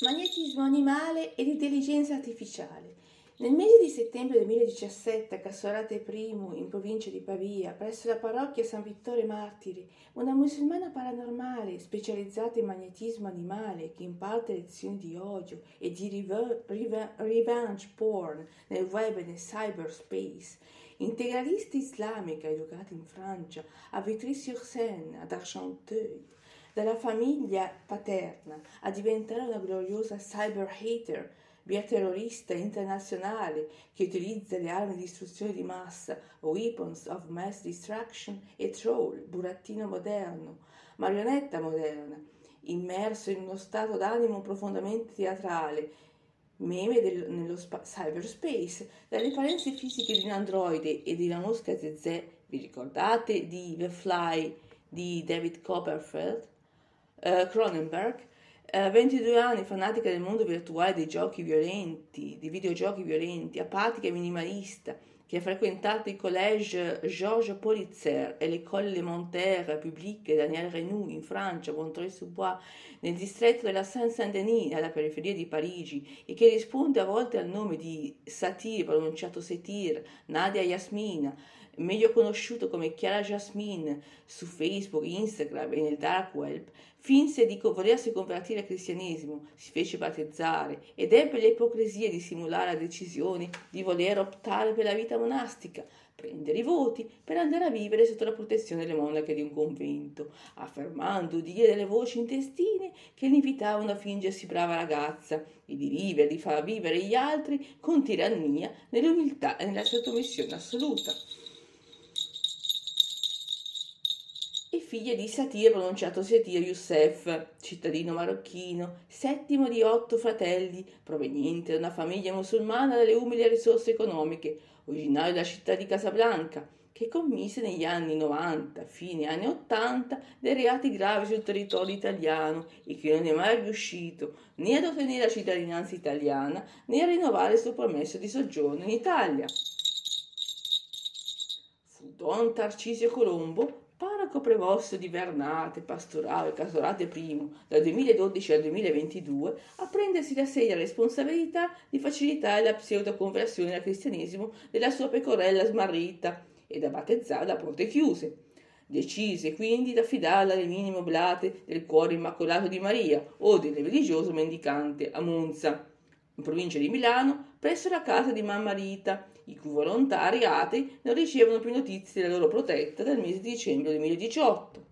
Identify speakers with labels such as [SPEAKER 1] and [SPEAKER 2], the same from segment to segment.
[SPEAKER 1] Magnetismo animale ed intelligenza artificiale. Nel mese di settembre 2017 a Cassorate I, in provincia di Pavia, presso la parrocchia San Vittore Martiri, una musulmana paranormale specializzata in magnetismo animale che imparte lezioni di odio e di revenge porn nel web e nel cyberspace, integralista islamica educata in Francia, a Vitry-sur-Seine, ad Argenteuil, dalla famiglia paterna a diventare una gloriosa cyber hater, via terrorista internazionale che utilizza le armi di distruzione di massa, weapons of mass destruction e troll, burattino moderno, marionetta moderna, immerso in uno stato d'animo profondamente teatrale, meme del, nello spa- cyberspace, dalle apparenze fisiche di un androide e di una mosca zezé, vi ricordate di The Fly di David Copperfield? Uh, Cronenberg, uh, 22 anni, fanatica del mondo virtuale dei giochi violenti, di videogiochi violenti, apatica e minimalista, che ha frequentato il collège Georges Politzer e l'école élémentaire publique Daniel Renou in Francia, Montreuil-sous-Bois, nel distretto della Saint-Saint-Denis, alla periferia di Parigi, e che risponde a volte al nome di Satir, pronunciato Setir, Nadia Yasmina, meglio conosciuto come Chiara Jasmine su Facebook, Instagram e nel dark web, finse di volersi convertire al cristianesimo, si fece battezzare ed ebbe l'ipocrisia di simulare la decisione di voler optare per la vita monastica, prendere i voti per andare a vivere sotto la protezione delle monache di un convento, affermando udire delle voci intestine che l'invitavano a fingersi brava ragazza e di vivere, di far vivere gli altri con tirannia, nell'umiltà e nella sottomissione assoluta. Figlia di Satir, pronunciato Satir Youssef, cittadino marocchino, settimo di otto fratelli, proveniente da una famiglia musulmana dalle umili risorse economiche, originario della città di Casablanca, che commise negli anni 90, fine anni 80, dei reati gravi sul territorio italiano e che non è mai riuscito né ad ottenere la cittadinanza italiana né a rinnovare il suo permesso di soggiorno in Italia. Fu Don Tarcisio Colombo Parroco prevosto di Vernate, Pastorale, Casorate I, dal 2012 al 2022, a prendersi da sé la responsabilità di facilitare la pseudoconversione al cristianesimo della sua pecorella smarrita e da battezzarla a porte chiuse. Decise quindi di affidarla alle minime oblate del cuore immacolato di Maria o del religioso mendicante a Monza, in provincia di Milano, presso la casa di Mamma Rita, i cui volontari atei non ricevono più notizie della loro protetta dal mese di dicembre 2018.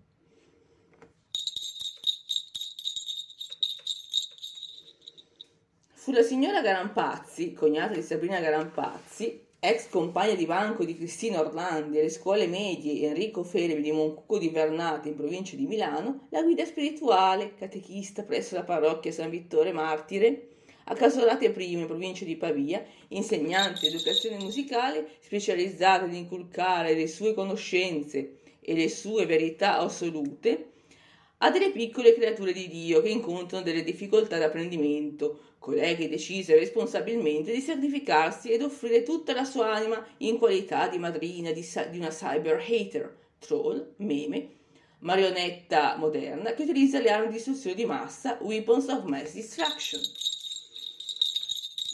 [SPEAKER 1] Fu la signora Garampazzi, cognata di Sabrina Garampazzi, ex compagna di banco di Cristina Orlandi alle scuole medie Enrico Felevi di Moncucco di Vernate in provincia di Milano, la guida spirituale, catechista presso la parrocchia San Vittore Martire, a Casolate Prime, provincia di Pavia, insegnante di educazione musicale specializzata ad inculcare le sue conoscenze e le sue verità assolute a delle piccole creature di Dio che incontrano delle difficoltà d'apprendimento, colei decise responsabilmente di sacrificarsi ed offrire tutta la sua anima in qualità di madrina di, di una cyber hater, troll, meme, marionetta moderna che utilizza le armi di distruzione di massa, weapons of mass destruction.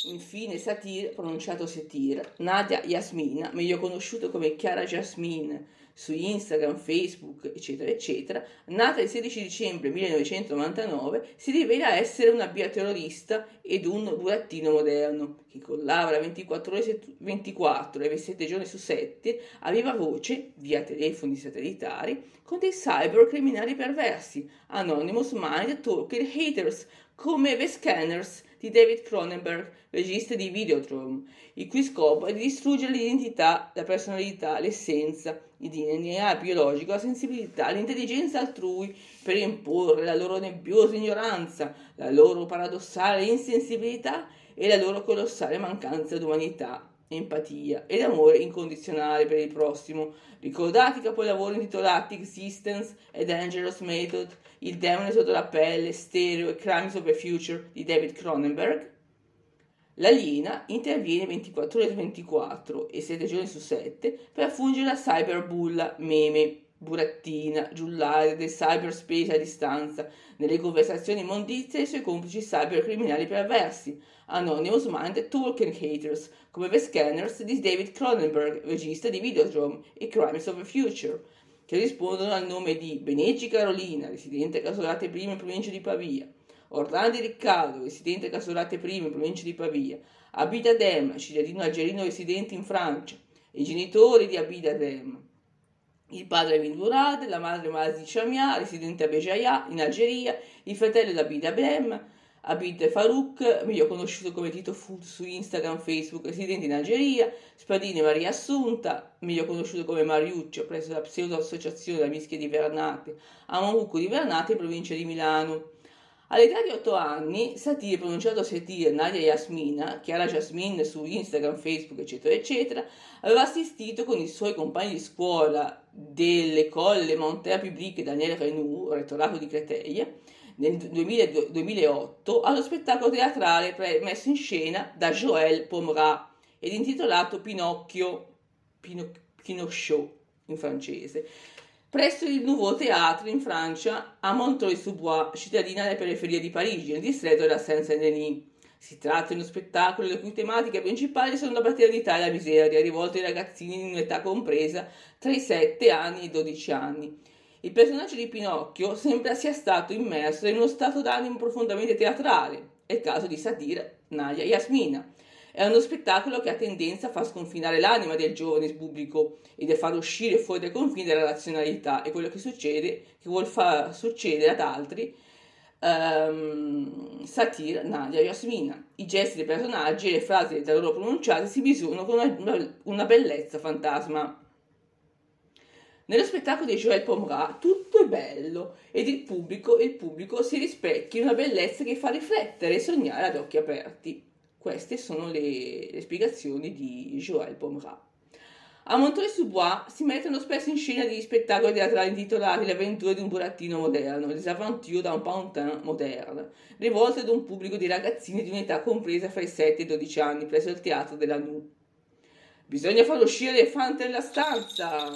[SPEAKER 1] Infine Satir, pronunciato Satir, Nadia Yasmina, meglio conosciuto come Chiara Jasmine su Instagram, Facebook, eccetera, eccetera, nata il 16 dicembre 1999, si rivela essere una bioterrorista ed un burattino moderno, che collabora 24 ore 24 e 7 giorni su 7 a viva voce, via telefoni satellitari, con dei cybercriminali perversi, Anonymous Mind Talker Haters, come The Scanners di David Cronenberg, regista di Videodrome, il cui scopo è di distruggere l'identità, la personalità, l'essenza, il DNA biologico, la sensibilità, l'intelligenza altrui per imporre la loro nebbiosa ignoranza, la loro paradossale insensibilità e la loro colossale mancanza d'umanità empatia ed amore incondizionale per il prossimo. Ricordati i capolavori intitolati Existence e Dangerous Method, Il demone sotto la pelle, Stereo e Crimes of the Future di David Cronenberg? L'aliena interviene 24 ore su 24 e 7 giorni su 7 per affungere la cyberbulla meme Burattina, giullare del cyberspace a distanza, nelle conversazioni immondizie i suoi complici cybercriminali perversi, Anonymous Mind Tolkien Haters, come The Scanners di David Cronenberg, regista di Videodrome e Crimes of the Future, che rispondono al nome di Beneggi Carolina, residente Casolate I in provincia di Pavia, Orlando Riccardo, residente Casolate I in provincia di Pavia, Abid Adem, cittadino algerino residente in Francia, i genitori di Abid Adem, il padre Vindurad, la madre Mazi Shamia, residente a Bejaia, in Algeria, il fratello Abid Adem, Abid Farouk, meglio conosciuto come Tito Food su Instagram, Facebook, residente in Algeria, Spadini Maria Assunta, meglio conosciuto come Mariuccio, presso la pseudo associazione da Mischia di Vernate, a Mamucco di Vernate, in provincia di Milano. All'età di 8 anni, Satir, pronunciato Satir Nadia Yasmina, Chiara Jasmine su Instagram, Facebook, eccetera, eccetera, aveva assistito con i suoi compagni di scuola dell'École Monterre Publique Daniel Renou, rettorato di Créteil, nel 2000, 2008 allo spettacolo teatrale messo in scena da Joël Pomerat ed intitolato Pinocchio, Pino, Pinocchio in francese, presso il Nouveau Théâtre in Francia a Montreuil-sous-Bois, cittadina delle periferie di Parigi, nel distretto della Seine-Saint-Denis. Si tratta di uno spettacolo le cui tematiche principali sono la paternità e la miseria, rivolte ai ragazzini in un'età compresa tra i 7 anni e i 12 anni il personaggio di Pinocchio sembra sia stato immerso in uno stato d'animo profondamente teatrale. È il caso di Satir Nadia Yasmina. È uno spettacolo che ha tendenza a far sconfinare l'anima del giovane pubblico e a far uscire fuori dai confini della razionalità e quello che succede, che vuol far succedere ad altri, um, Satir Nadia Yasmina. I gesti dei personaggi e le frasi da loro pronunciate si misurano con una, una bellezza fantasma. Nello spettacolo di Joël Pomerat tutto è bello ed il pubblico, il pubblico si rispecchia in una bellezza che fa riflettere e sognare ad occhi aperti. Queste sono le, le spiegazioni di Joël Pomerat. A Montreuil-sous-Bois si mettono spesso in scena degli spettacoli teatrali intitolati Le avventure di un burattino moderno, Les aventures d'un pantin moderne, rivolte ad un pubblico di ragazzini di un'età compresa fra i 7 e i 12 anni presso il teatro della Nu. Bisogna far uscire l'elefante dalla stanza!